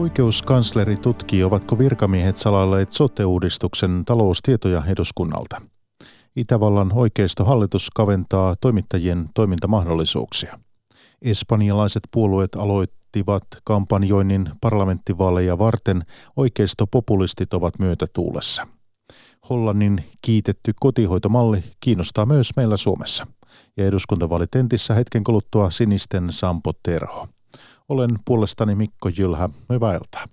Oikeuskansleri tutkii, ovatko virkamiehet salailleet sote-uudistuksen taloustietoja eduskunnalta. Itävallan oikeistohallitus kaventaa toimittajien toimintamahdollisuuksia. Espanjalaiset puolueet aloittivat kampanjoinnin parlamenttivaaleja varten. Oikeistopopulistit ovat myötätuulessa. Hollannin kiitetty kotihoitomalli kiinnostaa myös meillä Suomessa. Ja eduskuntavaalitentissä hetken kuluttua sinisten Sampo Terho. Olen puolestani Mikko Jylhä. Hyvää iltaa.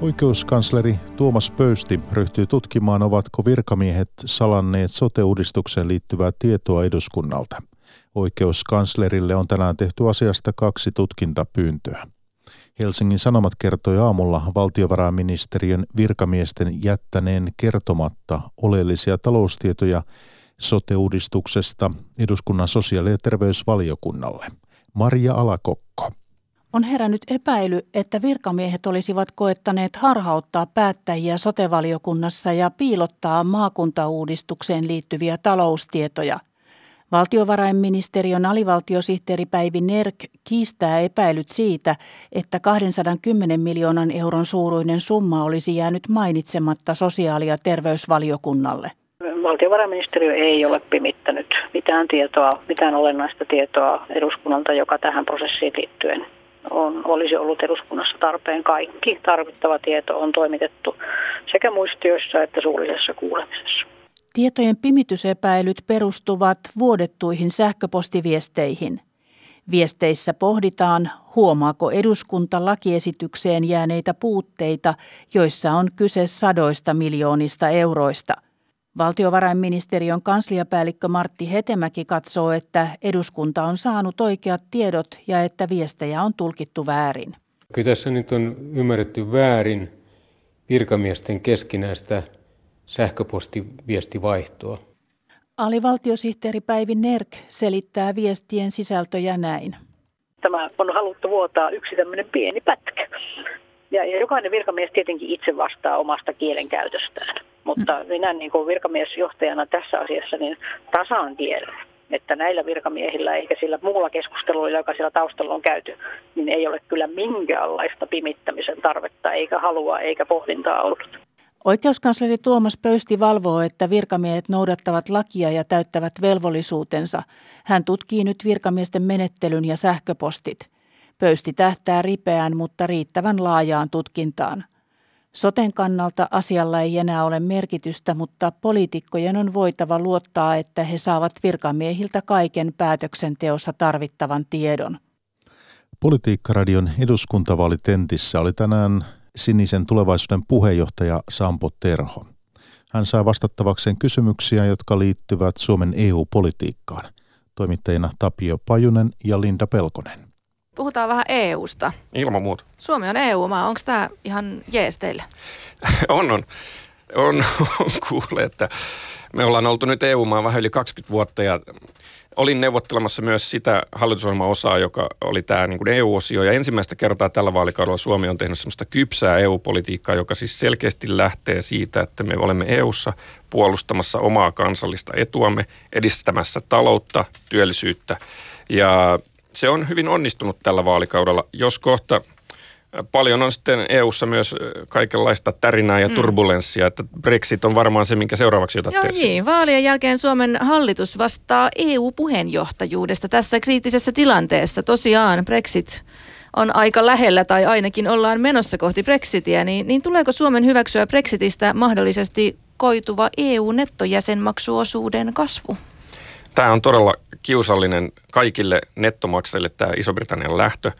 Oikeuskansleri Tuomas Pöysti ryhtyy tutkimaan, ovatko virkamiehet salanneet sote-uudistukseen liittyvää tietoa eduskunnalta. Oikeuskanslerille on tänään tehty asiasta kaksi tutkintapyyntöä. Helsingin Sanomat kertoi aamulla valtiovarainministeriön virkamiesten jättäneen kertomatta oleellisia taloustietoja sote-uudistuksesta eduskunnan sosiaali- ja terveysvaliokunnalle. Maria Alakokko. On herännyt epäily, että virkamiehet olisivat koettaneet harhauttaa päättäjiä sotevaliokunnassa ja piilottaa maakuntauudistukseen liittyviä taloustietoja – Valtiovarainministeriön alivaltiosihteeri Päivi Nerk kiistää epäilyt siitä, että 210 miljoonan euron suuruinen summa olisi jäänyt mainitsematta sosiaali- ja terveysvaliokunnalle. Valtiovarainministeriö ei ole pimittänyt mitään tietoa, mitään olennaista tietoa eduskunnalta, joka tähän prosessiin liittyen on, olisi ollut eduskunnassa tarpeen. Kaikki tarvittava tieto on toimitettu sekä muistioissa että suullisessa kuulemisessa. Tietojen pimitysepäilyt perustuvat vuodettuihin sähköpostiviesteihin. Viesteissä pohditaan, huomaako eduskunta lakiesitykseen jääneitä puutteita, joissa on kyse sadoista miljoonista euroista. Valtiovarainministeriön kansliapäällikkö Martti Hetemäki katsoo, että eduskunta on saanut oikeat tiedot ja että viestejä on tulkittu väärin. Kyllä tässä nyt on ymmärretty väärin virkamiesten keskinäistä sähköpostiviestivaihtoa. Alivaltiosihteeri Päivi Nerk selittää viestien sisältöjä näin. Tämä on haluttu vuotaa yksi tämmöinen pieni pätkä. Ja, ja jokainen virkamies tietenkin itse vastaa omasta kielenkäytöstään. Mutta mm. minä niin kuin virkamiesjohtajana tässä asiassa niin tasaan tiedän, että näillä virkamiehillä eikä sillä muulla keskustelulla, joka siellä taustalla on käyty, niin ei ole kyllä minkäänlaista pimittämisen tarvetta, eikä halua, eikä pohdintaa ollut. Oikeuskansleri Tuomas Pöysti valvoo, että virkamiehet noudattavat lakia ja täyttävät velvollisuutensa. Hän tutkii nyt virkamiesten menettelyn ja sähköpostit. Pöysti tähtää ripeään, mutta riittävän laajaan tutkintaan. Soten kannalta asialla ei enää ole merkitystä, mutta poliitikkojen on voitava luottaa, että he saavat virkamiehiltä kaiken päätöksenteossa tarvittavan tiedon. Politiikkaradion eduskuntavaalitentissä oli tänään Sinisen tulevaisuuden puheenjohtaja Sampo Terho. Hän saa vastattavakseen kysymyksiä, jotka liittyvät Suomen EU-politiikkaan. Toimittajina Tapio Pajunen ja Linda Pelkonen. Puhutaan vähän EUsta. Ilman muuta. Suomi on EU-maa. Onko tämä ihan jees teille? on, on. On, on kuule, että me ollaan oltu nyt EU-maa vähän yli 20 vuotta ja olin neuvottelemassa myös sitä hallitusohjelmaosaa, joka oli tämä niin EU-osio. Ja ensimmäistä kertaa tällä vaalikaudella Suomi on tehnyt sellaista kypsää EU-politiikkaa, joka siis selkeästi lähtee siitä, että me olemme EUssa puolustamassa omaa kansallista etuamme, edistämässä taloutta, työllisyyttä. Ja se on hyvin onnistunut tällä vaalikaudella, jos kohta – Paljon on sitten EU-ssa myös kaikenlaista tärinää ja mm. turbulenssia, että Brexit on varmaan se, minkä seuraavaksi otatte Joo, niin. Vaalien jälkeen Suomen hallitus vastaa EU-puheenjohtajuudesta tässä kriittisessä tilanteessa. Tosiaan Brexit on aika lähellä tai ainakin ollaan menossa kohti Brexitiä, niin, niin tuleeko Suomen hyväksyä Brexitistä mahdollisesti koituva EU-nettojäsenmaksuosuuden kasvu? Tämä on todella kiusallinen kaikille nettomaksajille tämä Iso-Britannian lähtö.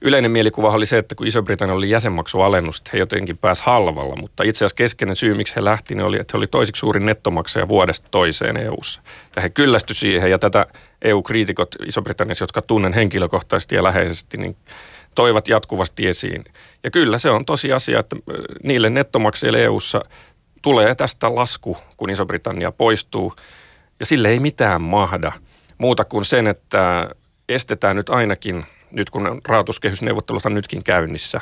Yleinen mielikuva oli se, että kun Iso-Britannia oli jäsenmaksualennus, he jotenkin pääsi halvalla, mutta itse asiassa keskeinen syy, miksi he lähti, niin oli, että he oli toisiksi suurin nettomaksaja vuodesta toiseen EU-ssa. Ja he kyllästy siihen ja tätä EU-kriitikot Iso-Britanniassa, jotka tunnen henkilökohtaisesti ja läheisesti, niin toivat jatkuvasti esiin. Ja kyllä se on tosi asia, että niille nettomaksajille EU-ssa tulee tästä lasku, kun Iso-Britannia poistuu. Ja sille ei mitään mahda muuta kuin sen, että estetään nyt ainakin, nyt kun rahoituskehysneuvottelut on nytkin käynnissä,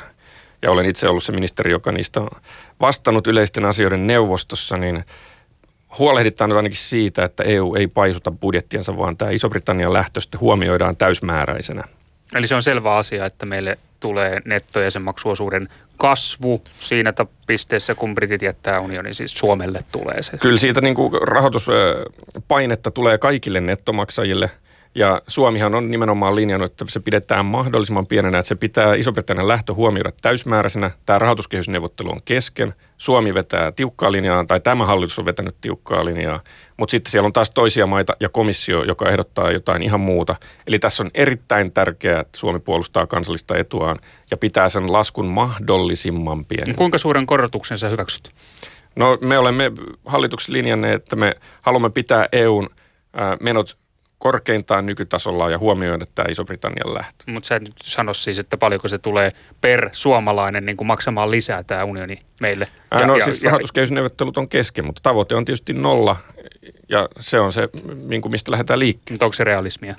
ja olen itse ollut se ministeri, joka niistä on vastannut yleisten asioiden neuvostossa, niin huolehditaan nyt ainakin siitä, että EU ei paisuta budjettiansa, vaan tämä Iso-Britannian lähtö huomioidaan täysmääräisenä. Eli se on selvä asia, että meille tulee nettojäsenmaksuosuuden kasvu siinä pisteessä, kun Britit jättää unionin, siis Suomelle tulee se. Kyllä siitä niin kuin rahoituspainetta tulee kaikille nettomaksajille – ja Suomihan on nimenomaan linjannut, että se pidetään mahdollisimman pienenä, että se pitää Iso-Britannian lähtö huomioida täysmääräisenä. Tämä rahoituskehysneuvottelu on kesken. Suomi vetää tiukkaa linjaa, tai tämä hallitus on vetänyt tiukkaa linjaa. Mutta sitten siellä on taas toisia maita ja komissio, joka ehdottaa jotain ihan muuta. Eli tässä on erittäin tärkeää, että Suomi puolustaa kansallista etuaan ja pitää sen laskun mahdollisimman pienen. Kuinka suuren korotuksen sä hyväksyt? No me olemme hallituksen linjanneet, että me haluamme pitää EUn menot korkeintaan nykytasolla ja huomioida tämä Iso-Britannian lähtö. Mutta sä et nyt sano siis, että paljonko se tulee per suomalainen niin kuin maksamaan lisää tämä unioni meille. Ja, no ja, siis rahoituskehysneuvottelut on kesken, mutta tavoite on tietysti nolla ja se on se, niin kuin mistä lähdetään liikkeelle. Mutta onko se realismia?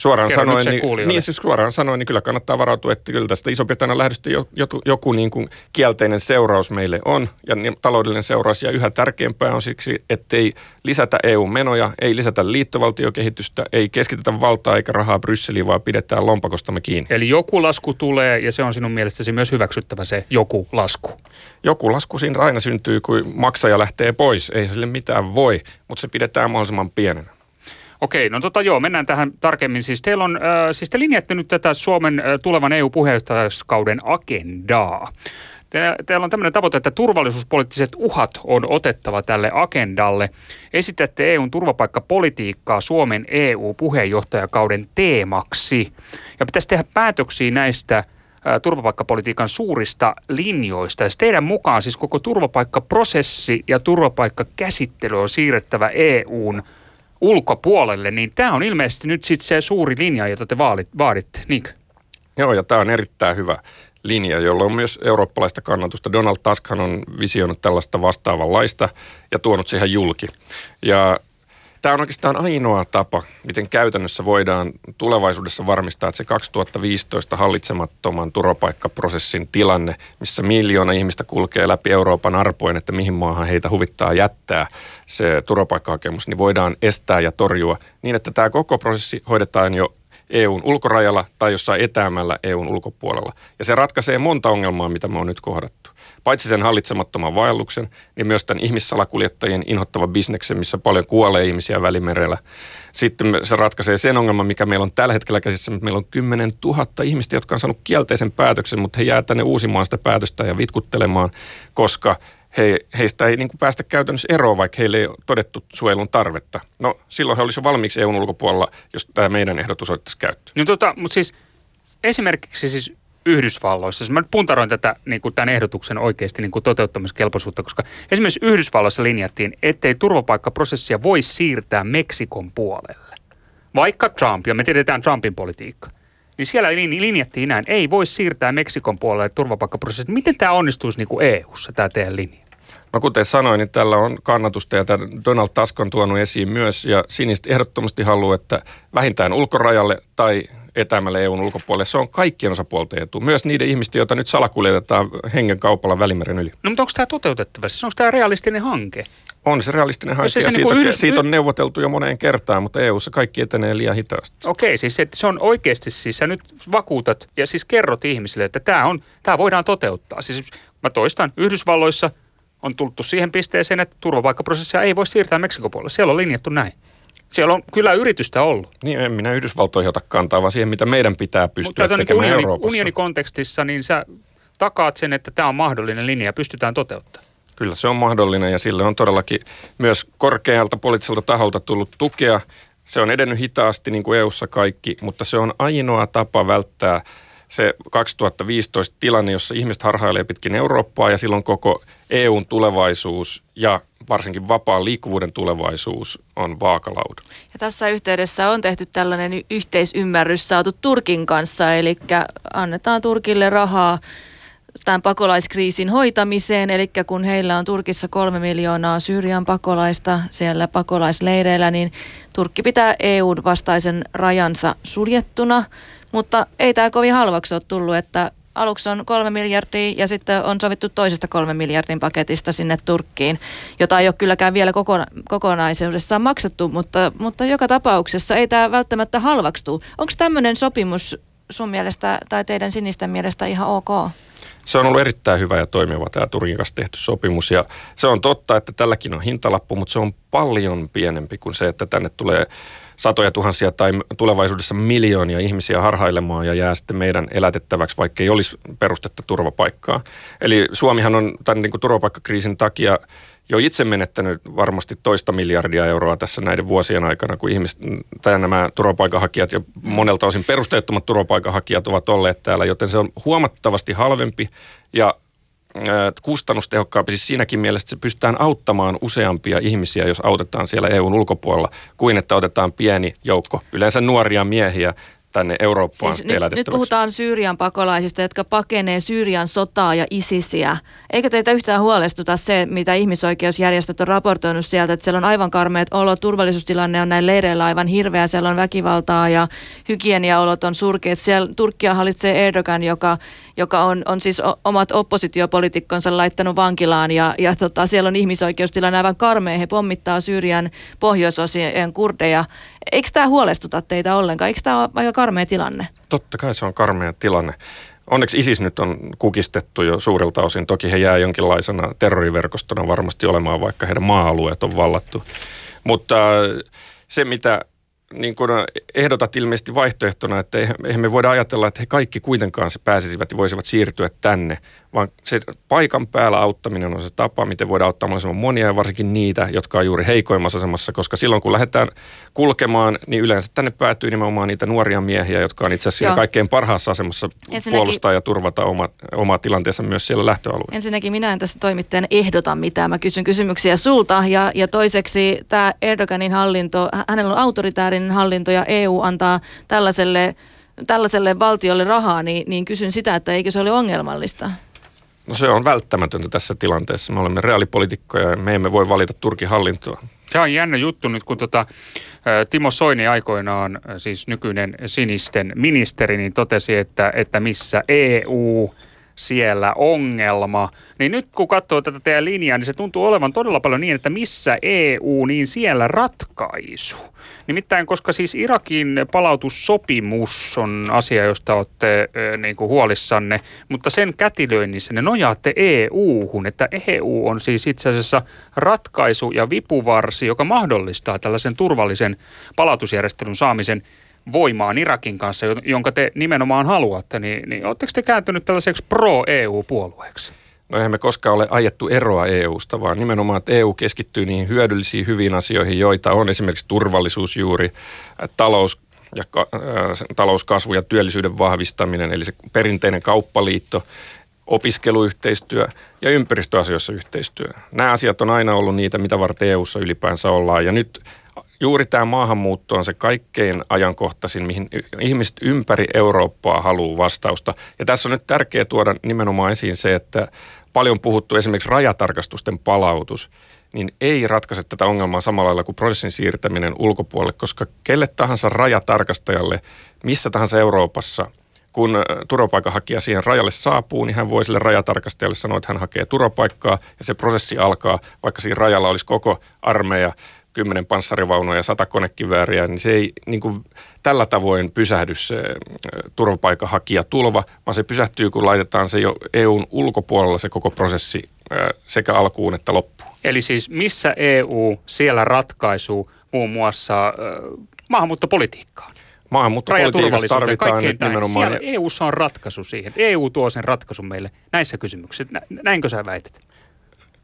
Suoraan sanoen, niin, niin, siis suoraan sanoen, niin kyllä kannattaa varautua, että kyllä tästä Iso-Britannian lähdöstä joku, joku niin kuin kielteinen seuraus meille on, ja niin, taloudellinen seuraus, ja yhä tärkeämpää on siksi, ettei lisätä EU-menoja, ei lisätä liittovaltiokehitystä, ei keskitetä valtaa eikä rahaa Brysseliin, vaan pidetään lompakostamme kiinni. Eli joku lasku tulee, ja se on sinun mielestäsi myös hyväksyttävä se joku lasku. Joku lasku siinä aina syntyy, kun maksaja lähtee pois, ei sille mitään voi, mutta se pidetään mahdollisimman pienenä. Okei, no tota joo, mennään tähän tarkemmin. Siis, teillä on, äh, siis te linjaatte nyt tätä Suomen äh, tulevan EU-puheenjohtajuuskauden agendaa. Te, teillä on tämmöinen tavoite, että turvallisuuspoliittiset uhat on otettava tälle agendalle. Esitätte EUn turvapaikkapolitiikkaa Suomen EU-puheenjohtajakauden teemaksi. Ja pitäisi tehdä päätöksiä näistä äh, turvapaikkapolitiikan suurista linjoista. Ja teidän mukaan siis koko turvapaikkaprosessi ja turvapaikkakäsittely on siirrettävä EUn ulkopuolelle, niin tämä on ilmeisesti nyt sitten se suuri linja, jota te vaaditte, niinkö? Joo, ja tämä on erittäin hyvä linja, jolla on myös eurooppalaista kannatusta. Donald Tuskhan on visioinut tällaista vastaavanlaista ja tuonut siihen julki. Ja Tämä on oikeastaan ainoa tapa, miten käytännössä voidaan tulevaisuudessa varmistaa, että se 2015 hallitsemattoman turvapaikkaprosessin tilanne, missä miljoona ihmistä kulkee läpi Euroopan arpoin, että mihin maahan heitä huvittaa jättää se turvapaikkahakemus, niin voidaan estää ja torjua niin, että tämä koko prosessi hoidetaan jo EUn ulkorajalla tai jossain etäämällä EUn ulkopuolella. Ja se ratkaisee monta ongelmaa, mitä me on nyt kohdattu paitsi sen hallitsemattoman vaelluksen, niin myös tämän ihmissalakuljettajien inhottava bisneksen, missä paljon kuolee ihmisiä välimerellä. Sitten se ratkaisee sen ongelman, mikä meillä on tällä hetkellä käsissä, että meillä on 10 000 ihmistä, jotka on saanut kielteisen päätöksen, mutta he jää tänne uusimaan sitä päätöstä ja vitkuttelemaan, koska he, heistä ei niin kuin päästä käytännössä eroon, vaikka heille ei ole todettu suojelun tarvetta. No silloin he olisivat valmiiksi EUn ulkopuolella, jos tämä meidän ehdotus otettaisiin käyttöön. No tota, mutta siis esimerkiksi siis Yhdysvalloissa, siis mä nyt puntaroin tätä niin kuin tämän ehdotuksen oikeasti niin kuin toteuttamiskelpoisuutta, koska esimerkiksi Yhdysvalloissa linjattiin, ettei turvapaikkaprosessia voi siirtää Meksikon puolelle. Vaikka Trump, ja me tiedetään Trumpin politiikka, niin siellä linjattiin näin, ei voi siirtää Meksikon puolelle turvapaikkaprosessia. Miten tämä onnistuisi niin kuin EU-ssa, tämä teidän linja? No kuten sanoin, niin tällä on kannatusta ja Donald Tusk on tuonut esiin myös ja sinistä ehdottomasti haluaa, että vähintään ulkorajalle tai etäämälle EUn ulkopuolelle. Se on kaikkien osapuolten etu. Myös niiden ihmisten, joita nyt salakuljetetaan hengen kaupalla Välimeren yli. No mutta onko tämä toteutettavissa? Onko tämä realistinen hanke? On se realistinen hanke se ja siitä, niin yhdys... siitä on neuvoteltu jo moneen kertaan, mutta EUssa kaikki etenee liian hitaasti. Okei, siis että se on oikeasti siis, sä nyt vakuutat ja siis kerrot ihmisille, että tämä, on, tämä voidaan toteuttaa. Siis mä toistan, Yhdysvalloissa on tultu siihen pisteeseen, että turvapaikkaprosessia ei voi siirtää Meksikon puolelle. Siellä on linjattu näin. Siellä on kyllä yritystä ollut. Niin, en minä Yhdysvaltoihin ota kantaa, vaan siihen, mitä meidän pitää pystyä Mutta tekemään unioni, Euroopassa. unionikontekstissa, niin sä takaat sen, että tämä on mahdollinen linja ja pystytään toteuttamaan. Kyllä se on mahdollinen ja sille on todellakin myös korkealta poliittiselta taholta tullut tukea. Se on edennyt hitaasti niin kuin EU-ssa kaikki, mutta se on ainoa tapa välttää se 2015 tilanne, jossa ihmiset harhailee pitkin Eurooppaa ja silloin koko EUn tulevaisuus ja varsinkin vapaan liikkuvuuden tulevaisuus on vaakalaudu. Ja tässä yhteydessä on tehty tällainen yhteisymmärrys saatu Turkin kanssa, eli annetaan Turkille rahaa tämän pakolaiskriisin hoitamiseen, eli kun heillä on Turkissa kolme miljoonaa Syyrian pakolaista siellä pakolaisleireillä, niin Turkki pitää EUn vastaisen rajansa suljettuna, mutta ei tämä kovin halvaksi ole tullut, että aluksi on kolme miljardia ja sitten on sovittu toisesta kolme miljardin paketista sinne Turkkiin, jota ei ole kylläkään vielä kokona- kokonaisuudessaan maksettu, mutta, mutta joka tapauksessa ei tämä välttämättä halvakstu. Onko tämmöinen sopimus sun mielestä tai teidän sinisten mielestä ihan ok? Se on ollut erittäin hyvä ja toimiva tämä Turkin kanssa tehty sopimus ja se on totta, että tälläkin on hintalappu, mutta se on paljon pienempi kuin se, että tänne tulee satoja tuhansia tai tulevaisuudessa miljoonia ihmisiä harhailemaan ja jää sitten meidän elätettäväksi, vaikka ei olisi perustetta turvapaikkaa. Eli Suomihan on tämän niin kuin turvapaikkakriisin takia jo itse menettänyt varmasti toista miljardia euroa tässä näiden vuosien aikana, kun ihmiset, tai nämä turvapaikanhakijat ja monelta osin perusteettomat turvapaikanhakijat ovat olleet täällä, joten se on huomattavasti halvempi ja kustannustehokkaampi siis siinäkin mielessä, että se pystytään auttamaan useampia ihmisiä, jos autetaan siellä EUn ulkopuolella, kuin että otetaan pieni joukko, yleensä nuoria miehiä, tänne Eurooppaan siis nyt, nyt puhutaan Syyrian pakolaisista, jotka pakenee Syyrian sotaa ja isisiä. Eikö teitä yhtään huolestuta se, mitä ihmisoikeusjärjestöt on raportoinut sieltä, että siellä on aivan karmeet olot, turvallisuustilanne on näin leireillä aivan hirveä, siellä on väkivaltaa ja hygieniaolot on surkeat. Siellä Turkkia hallitsee Erdogan, joka, joka on, on siis omat oppositiopolitiikkonsa laittanut vankilaan ja, ja tota, siellä on ihmisoikeustilanne aivan karmea. He pommittaa Syyrian pohjoisosien kurdeja. Eikö tämä huolestuta teitä ollenkaan? Eikö tämä ole aika karmea tilanne? Totta kai se on karmea tilanne. Onneksi ISIS nyt on kukistettu jo suurilta osin. Toki he jää jonkinlaisena terroriverkostona varmasti olemaan, vaikka heidän maa-alueet on vallattu. Mutta se, mitä niin kuin ehdotat ilmeisesti vaihtoehtona, että eihän me voida ajatella, että he kaikki kuitenkaan se pääsisivät ja voisivat siirtyä tänne, vaan se paikan päällä auttaminen on se tapa, miten voidaan auttaa mahdollisimman monia ja varsinkin niitä, jotka on juuri heikoimmassa asemassa, koska silloin kun lähdetään kulkemaan, niin yleensä tänne päätyy nimenomaan niitä nuoria miehiä, jotka on itse asiassa Joo. kaikkein parhaassa asemassa Ensinnäkin, puolustaa ja turvata oma, omaa tilanteensa myös siellä lähtöalueella. Ensinnäkin minä en tässä toimittajan ehdota mitään, mä kysyn kysymyksiä sulta ja, ja toiseksi tämä Erdoganin hallinto, hänellä on autoritäärinen hallinto ja EU antaa tällaiselle tällaiselle valtiolle rahaa, niin, niin kysyn sitä, että eikö se ole ongelmallista? No se on välttämätöntä tässä tilanteessa. Me olemme reaalipolitiikkoja ja me emme voi valita Turkin hallintoa. Tämä on jännä juttu nyt, kun tota, Timo Soini aikoinaan, siis nykyinen sinisten ministeri, niin totesi, että, että missä EU siellä ongelma. Niin nyt kun katsoo tätä teidän linjaa, niin se tuntuu olevan todella paljon niin, että missä EU, niin siellä ratkaisu. Nimittäin, koska siis Irakin palautussopimus on asia, josta olette niin kuin huolissanne, mutta sen kätilöinnissä ne nojaatte EU-hun, että EU on siis itse asiassa ratkaisu ja vipuvarsi, joka mahdollistaa tällaisen turvallisen palautusjärjestelyn saamisen voimaan Irakin kanssa, jonka te nimenomaan haluatte, niin, niin oletteko te kääntynyt tällaiseksi pro-EU-puolueeksi? No eihän me koskaan ole ajettu eroa EUsta, vaan nimenomaan, että EU keskittyy niihin hyödyllisiin hyviin asioihin, joita on esimerkiksi turvallisuus juuri, talous ja talouskasvu ja työllisyyden vahvistaminen, eli se perinteinen kauppaliitto, opiskeluyhteistyö ja ympäristöasioissa yhteistyö. Nämä asiat on aina ollut niitä, mitä varten EUssa ylipäänsä ollaan. Ja nyt juuri tämä maahanmuutto on se kaikkein ajankohtaisin, mihin ihmiset ympäri Eurooppaa haluaa vastausta. Ja tässä on nyt tärkeää tuoda nimenomaan esiin se, että paljon puhuttu esimerkiksi rajatarkastusten palautus, niin ei ratkaise tätä ongelmaa samalla lailla kuin prosessin siirtäminen ulkopuolelle, koska kelle tahansa rajatarkastajalle missä tahansa Euroopassa, kun turvapaikanhakija siihen rajalle saapuu, niin hän voi sille rajatarkastajalle sanoa, että hän hakee turvapaikkaa ja se prosessi alkaa, vaikka siinä rajalla olisi koko armeija kymmenen panssarivaunua ja sata konekivääriä, niin se ei niin kuin, tällä tavoin pysähdy se turvapaikanhakija tulva, vaan se pysähtyy, kun laitetaan se jo EUn ulkopuolella se koko prosessi sekä alkuun että loppuun. Eli siis missä EU siellä ratkaisu muun muassa äh, maahanmuuttopolitiikkaan? Maahanmuuttopolitiikassa tarvitaan nyt nimenomaan... Siellä EUssa on ratkaisu siihen. EU tuo sen ratkaisun meille näissä kysymyksissä. Näinkö sä väität?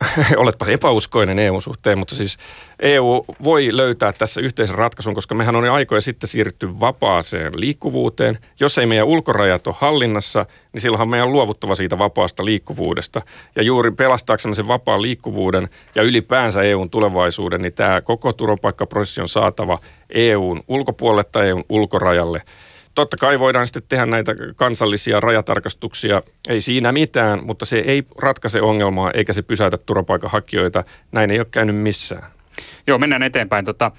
oletpa epäuskoinen EU-suhteen, mutta siis EU voi löytää tässä yhteisen ratkaisun, koska mehän on jo aikoja sitten siirrytty vapaaseen liikkuvuuteen. Jos ei meidän ulkorajat ole hallinnassa, niin silloinhan meidän on luovuttava siitä vapaasta liikkuvuudesta. Ja juuri pelastaaksemme sen vapaan liikkuvuuden ja ylipäänsä EUn tulevaisuuden, niin tämä koko turvapaikkaprosessi on saatava EUn ulkopuolelle tai EUn ulkorajalle – totta kai voidaan sitten tehdä näitä kansallisia rajatarkastuksia, ei siinä mitään, mutta se ei ratkaise ongelmaa eikä se pysäytä turvapaikanhakijoita. Näin ei ole käynyt missään. Joo, mennään eteenpäin. Tota,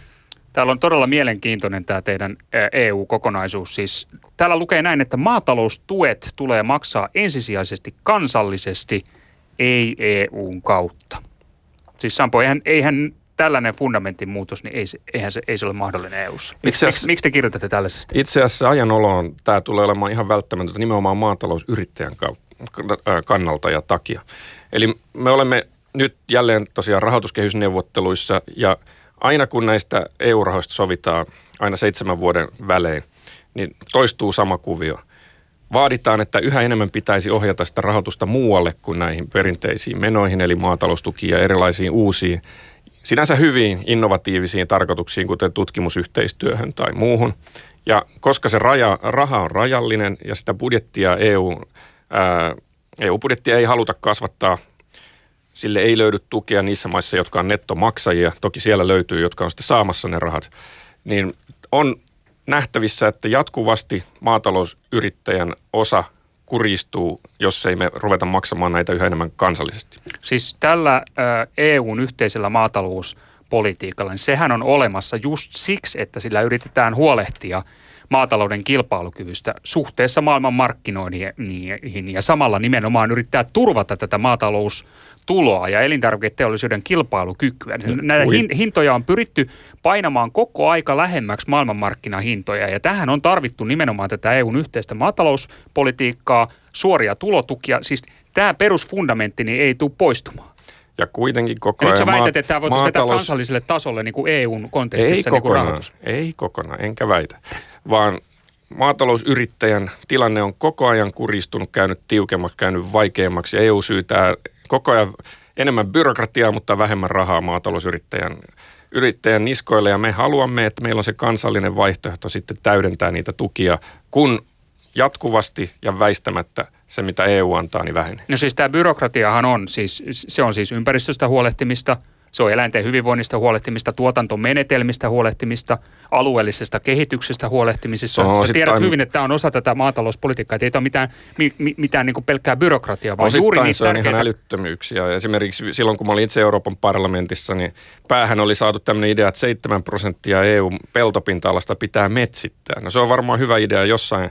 Täällä on todella mielenkiintoinen tämä teidän EU-kokonaisuus. Siis täällä lukee näin, että maataloustuet tulee maksaa ensisijaisesti kansallisesti, ei EUn kautta. Siis Sampo, eihän, eihän tällainen fundamentin muutos, niin ei, eihän se, ei se ole mahdollinen EU-ssa. Miksi, miksi, miksi te kirjoitatte tällaisesta? Itse asiassa ajan oloon tämä tulee olemaan ihan välttämätöntä nimenomaan maatalousyrittäjän kannalta ja takia. Eli me olemme nyt jälleen tosiaan rahoituskehysneuvotteluissa ja aina kun näistä EU-rahoista sovitaan aina seitsemän vuoden välein, niin toistuu sama kuvio. Vaaditaan, että yhä enemmän pitäisi ohjata sitä rahoitusta muualle kuin näihin perinteisiin menoihin, eli maataloustukiin ja erilaisiin uusiin, sinänsä hyviin innovatiivisiin tarkoituksiin, kuten tutkimusyhteistyöhön tai muuhun. Ja koska se raja, raha on rajallinen ja sitä budjettia EU, ää, EU-budjettia ei haluta kasvattaa Sille ei löydy tukea niissä maissa, jotka on nettomaksajia. Toki siellä löytyy, jotka on sitten saamassa ne rahat. Niin on nähtävissä, että jatkuvasti maatalousyrittäjän osa kuristuu, jos ei me ruveta maksamaan näitä yhä enemmän kansallisesti. Siis tällä EUn yhteisellä maatalouspolitiikalla, niin sehän on olemassa just siksi, että sillä yritetään huolehtia – maatalouden kilpailukyvystä suhteessa maailman markkinoihin ja samalla nimenomaan yrittää turvata tätä maataloustuloa ja elintarviketeollisuuden kilpailukykyä. Näitä hintoja on pyritty painamaan koko aika lähemmäksi maailmanmarkkinahintoja ja tähän on tarvittu nimenomaan tätä EUn yhteistä maatalouspolitiikkaa, suoria tulotukia. Siis tämä perusfundamentti niin ei tule poistumaan. Ja kuitenkin koko ja ajan... nyt sä väität, että tämä voitaisiin maatalous... kansalliselle tasolle niin kuin EUn kontekstissa ei niin kuin rahoitus. Ei kokonaan, enkä väitä. Vaan maatalousyrittäjän tilanne on koko ajan kuristunut, käynyt tiukemmaksi, käynyt vaikeammaksi. Ja EU syytää koko ajan enemmän byrokratiaa, mutta vähemmän rahaa maatalousyrittäjän yrittäjän niskoille. Ja me haluamme, että meillä on se kansallinen vaihtoehto sitten täydentää niitä tukia, kun jatkuvasti ja väistämättä se, mitä EU antaa, niin vähenee. No siis tämä byrokratiahan on, siis, se on siis ympäristöstä huolehtimista, se on eläinten hyvinvoinnista huolehtimista, tuotantomenetelmistä huolehtimista, alueellisesta kehityksestä huolehtimisesta. No, Sä tiedät hyvin, että tämä on osa tätä maatalouspolitiikkaa, että ei ole mitään, mi, mitään niin pelkkää byrokratiaa, vaan juuri niitä se on tärkeitä... ihan älyttömyyksiä. Esimerkiksi silloin, kun mä olin itse Euroopan parlamentissa, niin päähän oli saatu tämmöinen idea, että 7 prosenttia EU-peltopinta-alasta pitää metsittää. No se on varmaan hyvä idea jossain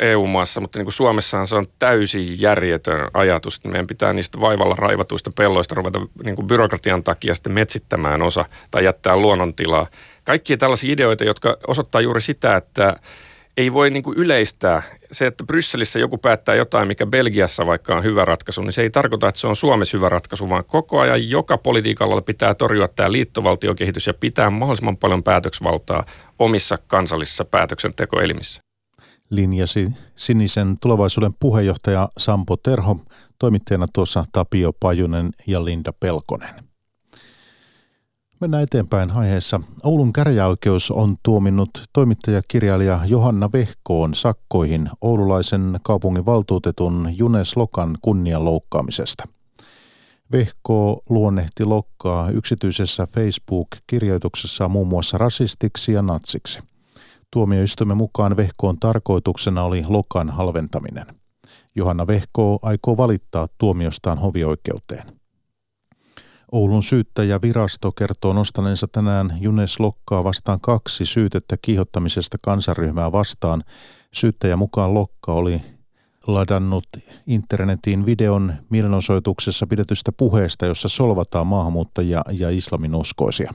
EU-maassa, mutta niin kuin Suomessahan se on täysin järjetön ajatus, että meidän pitää niistä vaivalla raivatuista pelloista ruveta niin kuin byrokratian takia sitten metsittämään osa tai jättää luonnontilaa. Kaikkia tällaisia ideoita, jotka osoittaa juuri sitä, että ei voi niin kuin yleistää. Se, että Brysselissä joku päättää jotain, mikä Belgiassa vaikka on hyvä ratkaisu, niin se ei tarkoita, että se on Suomessa hyvä ratkaisu, vaan koko ajan joka politiikalla pitää torjua tämä liittovaltiokehitys ja pitää mahdollisimman paljon päätöksvaltaa omissa kansallisissa päätöksentekoelimissä linjasi Sinisen tulevaisuuden puheenjohtaja Sampo Terho, toimittajana tuossa Tapio Pajunen ja Linda Pelkonen. Mennään eteenpäin aiheessa. Oulun käräjäoikeus on tuominnut toimittajakirjailija Johanna Vehkoon sakkoihin oululaisen kaupungin valtuutetun Junes Lokan kunnian loukkaamisesta. Vehko luonnehti Lokkaa yksityisessä Facebook-kirjoituksessa muun muassa rasistiksi ja natsiksi. Tuomioistuimen mukaan Vehkoon tarkoituksena oli Lokan halventaminen. Johanna Vehko aikoo valittaa tuomiostaan hovioikeuteen. Oulun syyttäjä virasto kertoo nostaneensa tänään Junes Lokkaa vastaan kaksi syytettä kiihottamisesta kansaryhmää vastaan. Syyttäjä mukaan Lokka oli ladannut internetin videon mielenosoituksessa pidetystä puheesta, jossa solvataan maahanmuuttajia ja islaminuskoisia.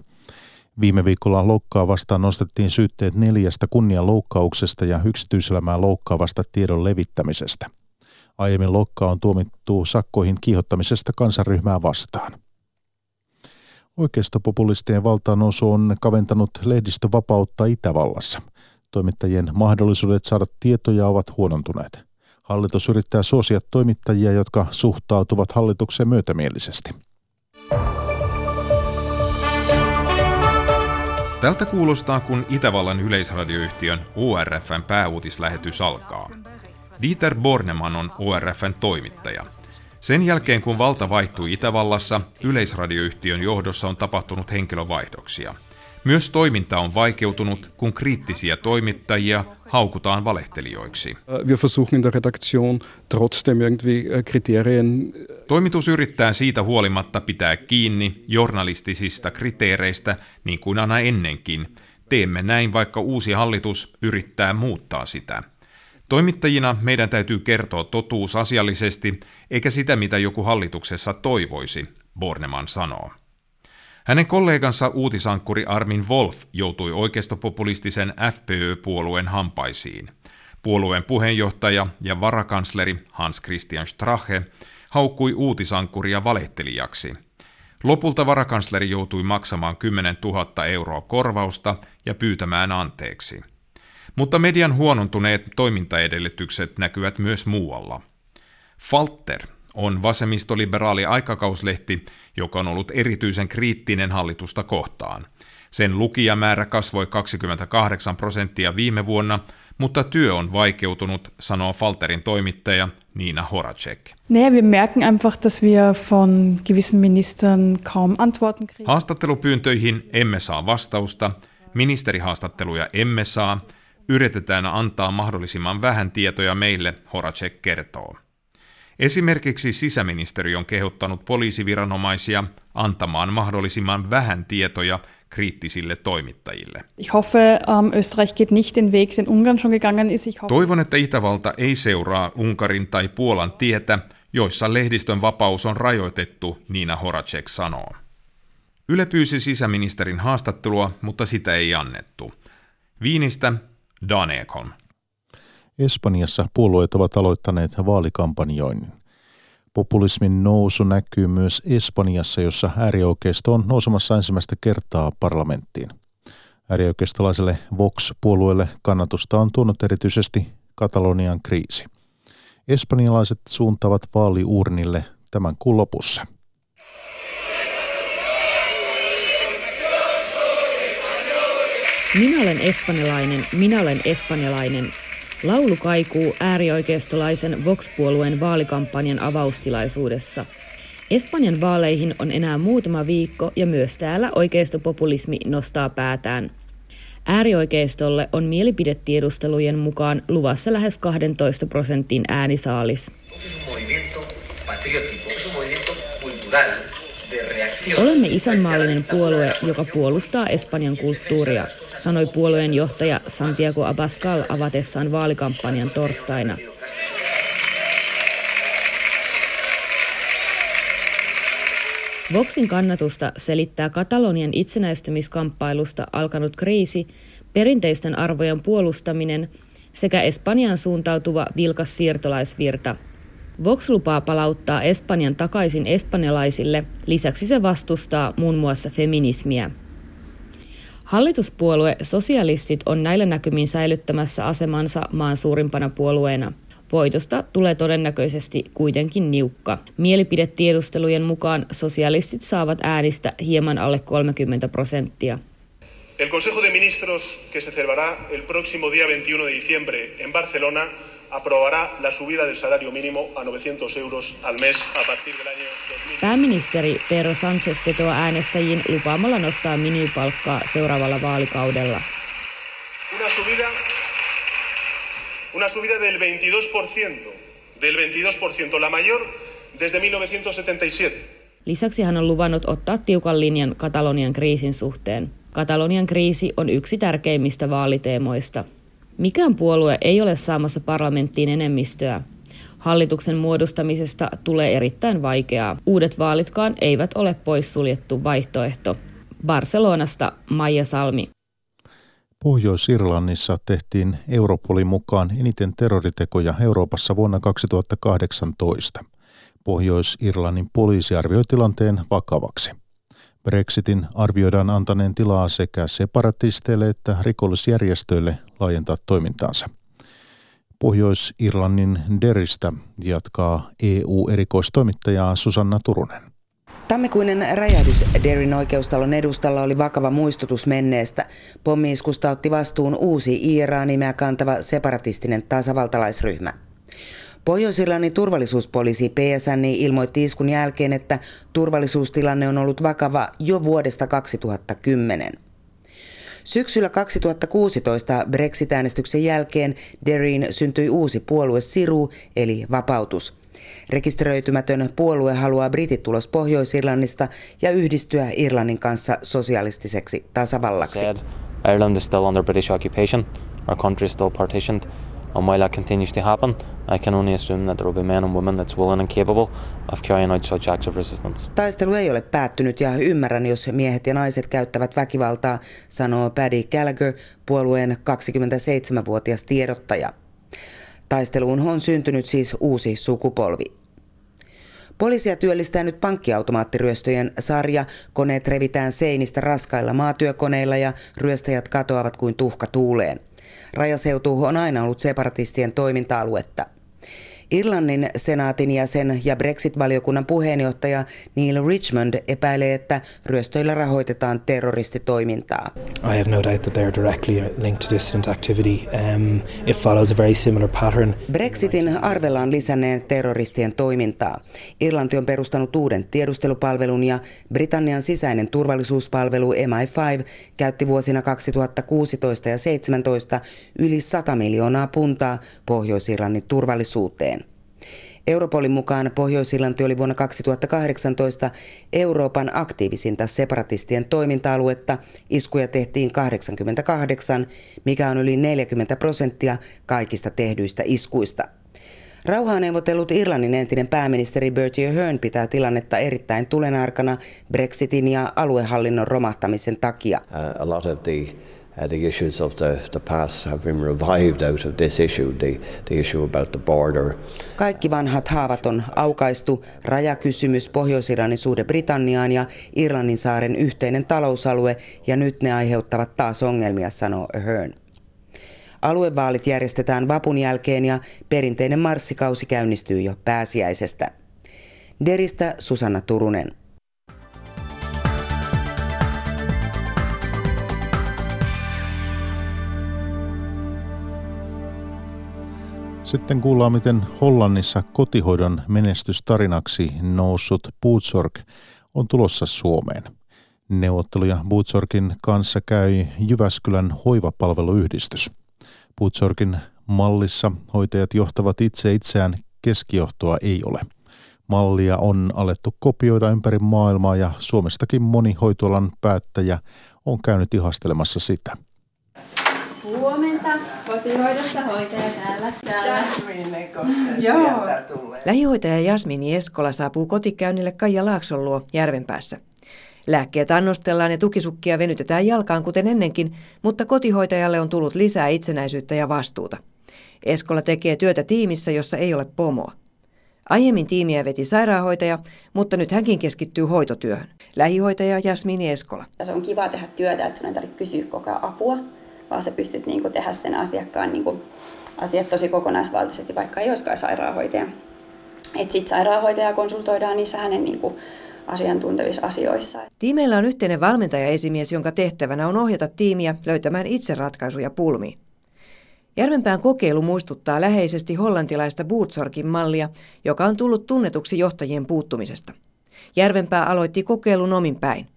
Viime viikolla loukkaa vastaan nostettiin syytteet neljästä kunnianloukkauksesta ja yksityiselämää loukkaavasta tiedon levittämisestä. Aiemmin loukkaa on tuomittu sakkoihin kiihottamisesta kansanryhmää vastaan. Oikeistopopulistien valtaannousu on kaventanut lehdistövapautta Itävallassa. Toimittajien mahdollisuudet saada tietoja ovat huonontuneet. Hallitus yrittää suosia toimittajia, jotka suhtautuvat hallitukseen myötämielisesti. Tältä kuulostaa, kun Itävallan yleisradioyhtiön ORFn pääuutislähetys alkaa. Dieter Borneman on ORFn toimittaja. Sen jälkeen kun valta vaihtui Itävallassa, yleisradioyhtiön johdossa on tapahtunut henkilövaihdoksia. Myös toiminta on vaikeutunut, kun kriittisiä toimittajia haukutaan valehtelijoiksi. Äh, wir versuchen in der Redaktion trotzdem irgendwie äh, Kriterien äh, Toimitus yrittää siitä huolimatta pitää kiinni journalistisista kriteereistä niin kuin aina ennenkin, Teemme näin, vaikka uusi hallitus yrittää muuttaa sitä. Toimittajina meidän täytyy kertoa totuus asiallisesti, eikä sitä, mitä joku hallituksessa toivoisi, Borneman sanoo. Hänen kollegansa uutisankkuri Armin Wolf joutui oikeistopopulistisen FPÖ-puolueen hampaisiin. Puolueen puheenjohtaja ja varakansleri Hans Christian Strache haukkui uutisankkuria valehtelijaksi. Lopulta varakansleri joutui maksamaan 10 000 euroa korvausta ja pyytämään anteeksi. Mutta median huonontuneet toimintaedellytykset näkyvät myös muualla. Falter on vasemmistoliberaali aikakauslehti, joka on ollut erityisen kriittinen hallitusta kohtaan. Sen lukijamäärä kasvoi 28 prosenttia viime vuonna, mutta työ on vaikeutunut, sanoo Falterin toimittaja Nina Horacek. Haastattelupyyntöihin emme saa vastausta, ministerihaastatteluja emme saa, yritetään antaa mahdollisimman vähän tietoja meille, Horacek kertoo. Esimerkiksi sisäministeriö on kehottanut poliisiviranomaisia antamaan mahdollisimman vähän tietoja kriittisille toimittajille. Hoffe... Toivon, että Itävalta ei seuraa Unkarin tai Puolan tietä, joissa lehdistön vapaus on rajoitettu, Niina Horacek sanoo. Yle pyysi sisäministerin haastattelua, mutta sitä ei annettu. Viinistä Dan Ekholm. Espanjassa puolueet ovat aloittaneet vaalikampanjoinnin. Populismin nousu näkyy myös Espanjassa, jossa äärioikeisto on nousemassa ensimmäistä kertaa parlamenttiin. Äärioikeistolaiselle Vox-puolueelle kannatusta on tuonut erityisesti Katalonian kriisi. Espanjalaiset suuntaavat vaaliurnille tämän kuun lopussa. Minä olen espanjalainen, minä olen espanjalainen, Laulu kaikuu äärioikeistolaisen Vox-puolueen vaalikampanjan avaustilaisuudessa. Espanjan vaaleihin on enää muutama viikko ja myös täällä oikeistopopulismi nostaa päätään. Äärioikeistolle on mielipidetiedustelujen mukaan luvassa lähes 12 prosentin äänisaalis. Olemme isänmaallinen puolue, joka puolustaa Espanjan kulttuuria sanoi puolueen johtaja Santiago Abascal avatessaan vaalikampanjan torstaina. Voxin kannatusta selittää Katalonian itsenäistymiskamppailusta alkanut kriisi, perinteisten arvojen puolustaminen sekä Espanjaan suuntautuva vilkas siirtolaisvirta. Vox lupaa palauttaa Espanjan takaisin espanjalaisille, lisäksi se vastustaa muun muassa feminismiä. Hallituspuolue sosialistit on näillä näkymin säilyttämässä asemansa maan suurimpana puolueena. Voitosta tulee todennäköisesti kuitenkin niukka. Mielipidetiedustelujen mukaan sosialistit saavat äänistä hieman alle 30 prosenttia. El Consejo de Ministros que se celebrará el próximo día 21 de diciembre en Barcelona aprobará la subida del salario mínimo a 900 euros al mes a partir del año 2000. Pääministeri Pedro Sánchez vetoaa äänestäjiin lupaamalla nostaa minimipalkkaa seuraavalla vaalikaudella. Una subida, una subida del 22%, del 22%, la mayor desde 1977. Lisäksi hän on luvannut ottaa tiukan linjan Katalonian kriisin suhteen. Katalonian kriisi on yksi tärkeimmistä vaaliteemoista – Mikään puolue ei ole saamassa parlamenttiin enemmistöä. Hallituksen muodostamisesta tulee erittäin vaikeaa. Uudet vaalitkaan eivät ole poissuljettu vaihtoehto. Barcelonasta Maija Salmi. Pohjois-Irlannissa tehtiin Europolin mukaan eniten terroritekoja Euroopassa vuonna 2018. Pohjois-Irlannin poliisi arvioi tilanteen vakavaksi. Brexitin arvioidaan antaneen tilaa sekä separatisteille että rikollisjärjestöille laajentaa toimintaansa. Pohjois-Irlannin Deristä jatkaa EU-erikoistoimittaja Susanna Turunen. Tammikuinen räjähdys Derin oikeustalon edustalla oli vakava muistutus menneestä. Pommiiskusta otti vastuun uusi IRA-nimeä kantava separatistinen tasavaltalaisryhmä. Pohjois-Irlannin turvallisuuspoliisi PSN ilmoitti iskun jälkeen, että turvallisuustilanne on ollut vakava jo vuodesta 2010. Syksyllä 2016 Brexit-äänestyksen jälkeen Derin syntyi uusi puolue Siru, eli vapautus. Rekisteröitymätön puolue haluaa britit tulos Pohjois-Irlannista ja yhdistyä Irlannin kanssa sosialistiseksi tasavallaksi. Ireland is still under British occupation. Our country is still partitioned. And while that continues to happen, I can only assume that there will be men and women that's willing and capable of carrying out such acts of resistance. Taistelu ei ole päättynyt ja ymmärrän, jos miehet ja naiset käyttävät väkivaltaa, sanoo Paddy Gallagher, puolueen 27-vuotias tiedottaja. Taisteluun on syntynyt siis uusi sukupolvi. Poliisia työllistää nyt pankkiautomaattiryöstöjen sarja. Koneet revitään seinistä raskailla maatyökoneilla ja ryöstäjät katoavat kuin tuhka tuuleen. Rajaseutu on aina ollut separatistien toiminta-aluetta. Irlannin senaatin jäsen ja Brexit-valiokunnan puheenjohtaja Neil Richmond epäilee, että ryöstöillä rahoitetaan terroristitoimintaa. I have no doubt that they are directly linked to dissident activity. Um, it follows a very similar pattern. Brexitin arvellaan lisänneen terroristien toimintaa. Irlanti on perustanut uuden tiedustelupalvelun ja Britannian sisäinen turvallisuuspalvelu MI5 käytti vuosina 2016 ja 2017 yli 100 miljoonaa puntaa Pohjois-Irlannin turvallisuuteen. Europolin mukaan Pohjois-Irlanti oli vuonna 2018 Euroopan aktiivisinta separatistien toiminta-aluetta. Iskuja tehtiin 88, mikä on yli 40 prosenttia kaikista tehdyistä iskuista. Rauhaa neuvotellut Irlannin entinen pääministeri Bertie Ahern pitää tilannetta erittäin tulenarkana Brexitin ja aluehallinnon romahtamisen takia. Uh, a lot of the Uh, the issues of the, the past have been revived out of this issue, the, the issue about the border. Kaikki vanhat haavat on aukaistu. Rajakysymys, Pohjois-Iranin suhde Britanniaan ja Irlannin saaren yhteinen talousalue, ja nyt ne aiheuttavat taas ongelmia, sanoo Ahern. Aluevaalit järjestetään vapun jälkeen ja perinteinen marssikausi käynnistyy jo pääsiäisestä. Deristä Susanna Turunen. Sitten kuullaan, miten Hollannissa kotihoidon menestystarinaksi noussut Bootsorg on tulossa Suomeen. Neuvotteluja Bootsorgin kanssa käy Jyväskylän hoivapalveluyhdistys. Bootsorgin mallissa hoitajat johtavat itse itseään, keskijohtoa ei ole. Mallia on alettu kopioida ympäri maailmaa ja Suomestakin moni hoitoalan päättäjä on käynyt ihastelemassa sitä. Huomenta. Kotihoidossa hoitaja täällä. täällä. Lähihoitaja Jasmini Eskola saapuu kotikäynnille Kaija Laakson luo Järvenpäässä. Lääkkeet annostellaan ja tukisukkia venytetään jalkaan kuten ennenkin, mutta kotihoitajalle on tullut lisää itsenäisyyttä ja vastuuta. Eskola tekee työtä tiimissä, jossa ei ole pomoa. Aiemmin tiimiä veti sairaanhoitaja, mutta nyt hänkin keskittyy hoitotyöhön. Lähihoitaja Jasmini Eskola. Se on kiva tehdä työtä, että sun ei tarvitse kysyä koko ajan apua, vaan sä pystyt niin kuin, tehdä sen asiakkaan niin kuin, asiat tosi kokonaisvaltaisesti, vaikka ei olisikaan sairaanhoitaja. Sitten sairaanhoitaja konsultoidaan niissä hänen niin kuin, asiantuntevissa asioissa. Tiimeillä on yhteinen valmentaja-esimies, jonka tehtävänä on ohjata tiimiä löytämään itse ratkaisuja pulmiin. Järvenpään kokeilu muistuttaa läheisesti hollantilaista Bootsorgin mallia, joka on tullut tunnetuksi johtajien puuttumisesta. Järvenpää aloitti kokeilun omin päin.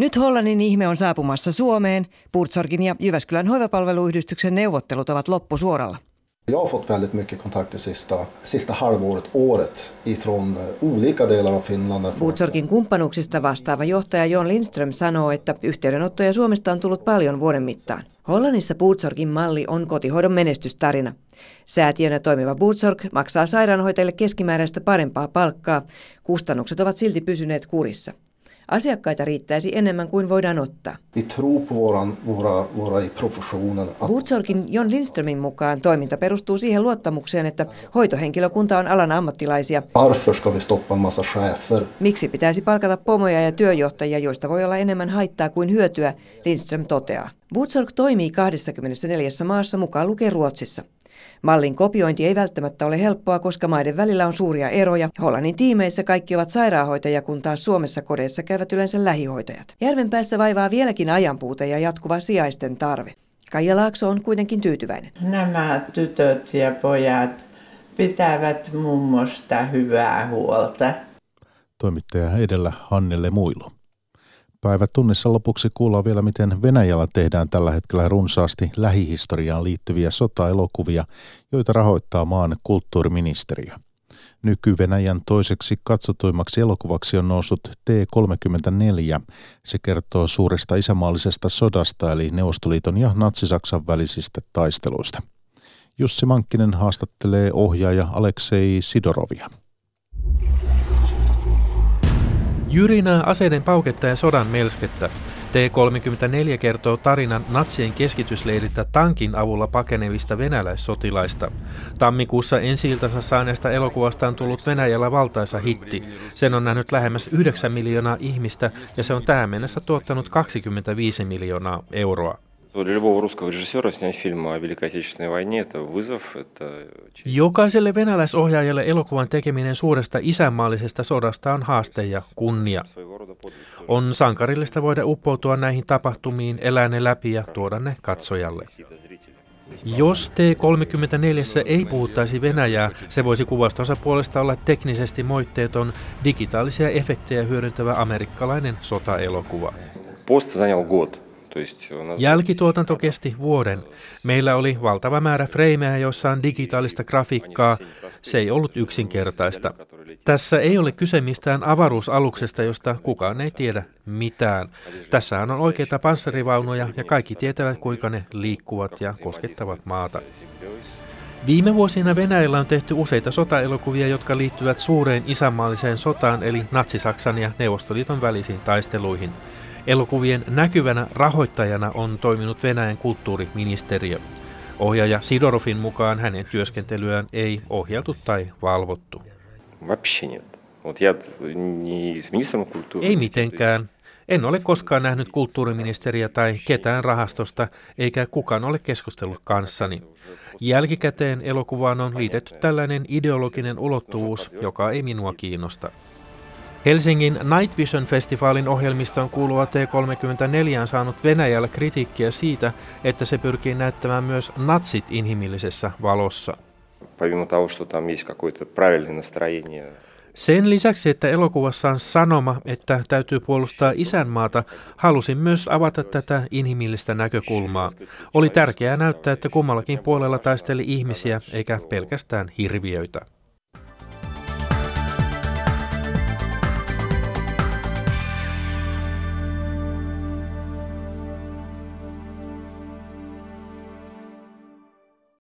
Nyt Hollannin ihme on saapumassa Suomeen. Purtsorgin ja Jyväskylän hoivapalveluyhdistyksen neuvottelut ovat loppusuoralla. Jag har fått väldigt mycket kontakter sista, sista halvåret, året ifrån eh, olika delar av Finland. Bootsorgin kumppanuuksista vastaava johtaja Jon Lindström sanoo, että yhteydenottoja Suomesta on tullut paljon vuoden mittaan. Hollannissa Bootsorgin malli on kotihoidon menestystarina. Säätiönä toimiva Bootsorg maksaa sairaanhoitajille keskimääräistä parempaa palkkaa. Kustannukset ovat silti pysyneet kurissa. Asiakkaita riittäisi enemmän kuin voidaan ottaa. Vi tror på våran, våra, våra i professionen. Bootsorgin Jon Lindströmin mukaan toiminta perustuu siihen luottamukseen, että hoitohenkilökunta on alan ammattilaisia. Varför ska vi stoppa en massa chefer? Miksi pitäisi palkata pomoja ja työjohtajia, joista voi olla enemmän haittaa kuin hyötyä, Lindström toteaa. Bootsorg toimii 24 maassa mukaan lukee Ruotsissa. Mallin kopiointi ei välttämättä ole helppoa, koska maiden välillä on suuria eroja. Hollannin tiimeissä kaikki ovat sairaanhoitajia, kun taas Suomessa kodeissa käyvät yleensä lähihoitajat. Järvenpäässä vaivaa vieläkin ajanpuute ja jatkuva sijaisten tarve. Kaija Laakso on kuitenkin tyytyväinen. Nämä tytöt ja pojat pitävät mummosta hyvää huolta. Toimittaja edellä Hannelle Muilo. Päivätunnissa lopuksi kuullaan vielä, miten Venäjällä tehdään tällä hetkellä runsaasti lähihistoriaan liittyviä sotaelokuvia, joita rahoittaa maan kulttuuriministeriö. Nyky-Venäjän toiseksi katsotuimmaksi elokuvaksi on noussut T-34. Se kertoo suuresta isämaallisesta sodasta eli Neuvostoliiton ja Natsi-Saksan välisistä taisteluista. Jussi Mankkinen haastattelee ohjaaja Aleksei Sidorovia. Jyrinää aseiden pauketta ja sodan melskettä. T-34 kertoo tarinan natsien keskitysleiriltä tankin avulla pakenevista venäläissotilaista. Tammikuussa ensi saaneesta elokuvasta on tullut Venäjällä valtaisa hitti. Sen on nähnyt lähemmäs 9 miljoonaa ihmistä ja se on tähän mennessä tuottanut 25 miljoonaa euroa. Для любого русского режиссера снять фильм о Великой Отечественной войне – это вызов, это... Jokaiselle venäläisohjaajalle elokuvan tekeminen suuresta isänmaallisesta sodasta on haaste ja kunnia. On sankarillista voida uppoutua näihin tapahtumiin, elää ne läpi ja tuoda ne katsojalle. Jos T-34 ei puhuttaisi Venäjää, se voisi kuvastonsa puolesta olla teknisesti moitteeton, digitaalisia efektejä hyödyntävä amerikkalainen sotaelokuva. Post занял год. Jälkituotanto kesti vuoden. Meillä oli valtava määrä freimejä, joissa on digitaalista grafiikkaa. Se ei ollut yksinkertaista. Tässä ei ole kyse mistään avaruusaluksesta, josta kukaan ei tiedä mitään. Tässähän on oikeita panssarivaunuja ja kaikki tietävät, kuinka ne liikkuvat ja koskettavat maata. Viime vuosina Venäjällä on tehty useita sotaelokuvia, jotka liittyvät suureen isänmaalliseen sotaan, eli Natsi-Saksan ja Neuvostoliiton välisiin taisteluihin. Elokuvien näkyvänä rahoittajana on toiminut Venäjän kulttuuriministeriö. Ohjaaja Sidorovin mukaan hänen työskentelyään ei ohjattu tai valvottu. Ei mitenkään. En ole koskaan nähnyt kulttuuriministeriä tai ketään rahastosta, eikä kukaan ole keskustellut kanssani. Jälkikäteen elokuvaan on liitetty tällainen ideologinen ulottuvuus, joka ei minua kiinnosta. Helsingin Night Vision-festivaalin ohjelmistoon kuuluva T34 on saanut Venäjällä kritiikkiä siitä, että se pyrkii näyttämään myös natsit inhimillisessä valossa. Sen lisäksi, että elokuvassa on sanoma, että täytyy puolustaa isänmaata, halusin myös avata tätä inhimillistä näkökulmaa. Oli tärkeää näyttää, että kummallakin puolella taisteli ihmisiä eikä pelkästään hirviöitä.